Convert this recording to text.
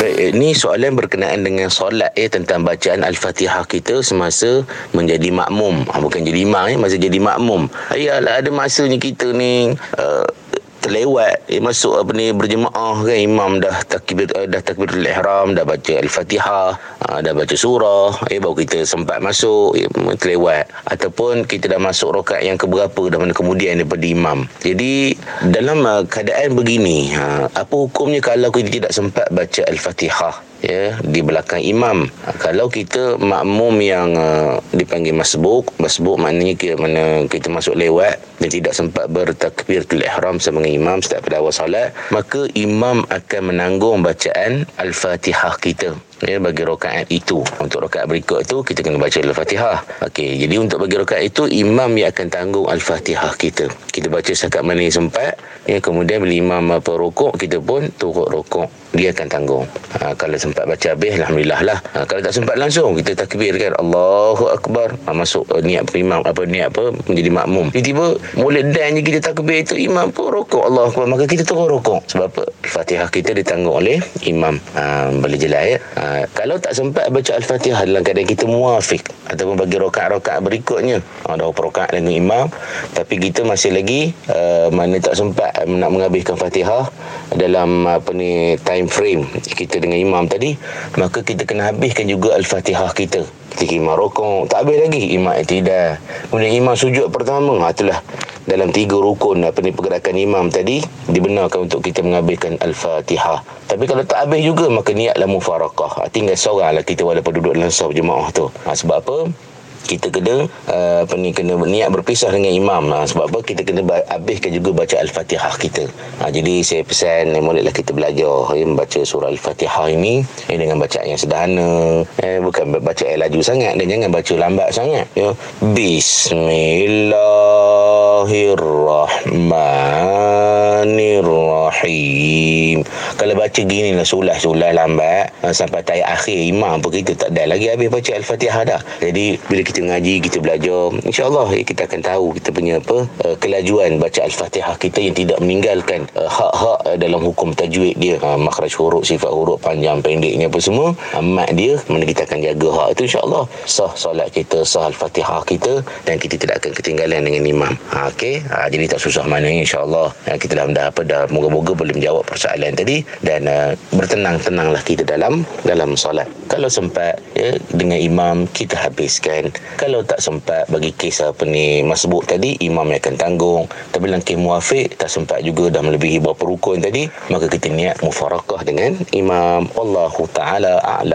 Baik, ini soalan berkenaan dengan solat eh tentang bacaan Al-Fatihah kita semasa menjadi makmum. Ha, bukan jadi imam eh, masa jadi makmum. Ayalah ada masanya kita ni uh, terlewat. Eh, masuk apa ni berjemaah kan imam dah takbir uh, dah takbiratul ihram dah baca al-fatihah uh, dah baca surah eh baru kita sempat masuk eh, terlewat. Ataupun kita dah masuk rakaat yang keberapa dah mana kemudian daripada imam. Jadi dalam uh, keadaan begini uh, apa hukumnya kalau kita tidak sempat baca al-fatihah ya di belakang imam. Kalau kita makmum yang uh, dipanggil masbuk masbuk maknanya kita mana kita masuk lewat dan tidak sempat bertakbiratul ihram sama dengan imam setiap pada awal solat maka imam akan menanggung bacaan al-fatihah kita. Ya bagi rakaat itu. Untuk rakaat berikut tu kita kena baca al-fatihah. Okey jadi untuk bagi rakaat itu imam yang akan tanggung al-fatihah kita. Kita baca setakat mana yang sempat ya kemudian bila imam apa rukuk kita pun turut rukuk dia akan tanggung. Ha, kalau sempat baca habis alhamdulillah lah. Ha, kalau tak sempat langsung kita takbir kan. Allahu akbar. Ha, masuk uh, niat imam apa niat apa menjadi makmum. Tiba-tiba mula dan je kita takbir itu imam pun rukuk Allahu akbar. Maka kita turut rukuk sebab apa? Fatihah kita ditanggung oleh imam. Ha, boleh jelas ya. Ha, kalau tak sempat baca Al-Fatihah dalam keadaan kita muafik ataupun bagi rakaat-rakaat berikutnya. Ha, dah rakaat dengan imam. Tapi kita masih lagi uh, mana tak sempat nak menghabiskan Fatihah dalam apa ni time frame kita dengan imam tadi. Maka kita kena habiskan juga Al-Fatihah kita. Ketika imam rokok tak habis lagi imam tidak kemudian imam sujud pertama. Ha, itulah dalam tiga rukun apa ni pergerakan imam tadi dibenarkan untuk kita menghabiskan al-Fatihah. Tapi kalau tak habis juga maka niatlah mufarakah. Ha, tinggal seoranglah kita walaupun duduk dalam saf jemaah tu. Ha, sebab apa? kita kena uh, apa ni kena niat berpisah dengan imam ha, sebab apa kita kena habiskan juga baca al-fatihah kita ha, jadi saya pesan eh, bolehlah kita belajar ya, membaca surah al-fatihah ini eh, dengan bacaan yang sederhana eh, bukan baca yang laju sangat dan jangan baca lambat sangat ya. الله الرحمن. Kalau baca gini lah sulah-sulah lambat ha, sampai tayat akhir imam pun kita tak ada. Lagi habis baca al-fatihah dah. Jadi bila kita mengaji kita belajar insyaallah ya, kita akan tahu kita punya apa uh, kelajuan baca al-fatihah kita yang tidak meninggalkan uh, hak-hak uh, dalam hukum tajwid dia. Uh, makhraj huruf sifat huruf panjang pendeknya apa semua. Amat dia mana kita akan jaga hak itu insyaallah. Sah solat kita sah al-fatihah kita dan kita tidak akan ketinggalan dengan imam. Ha, okey? Ha, jadi tak susah mana insyaallah. Ha, kita dah dah apa dah moga-moga boleh menjawab persoalan tadi dan uh, bertenang-tenanglah kita dalam dalam solat. Kalau sempat ya dengan imam kita habiskan. Kalau tak sempat bagi kes apa ni masbuk tadi imam yang akan tanggung. Tapi dalam kes muafiq tak sempat juga dah melebihi beberapa rukun tadi maka kita niat mufarakah dengan imam. Allahu taala a'lam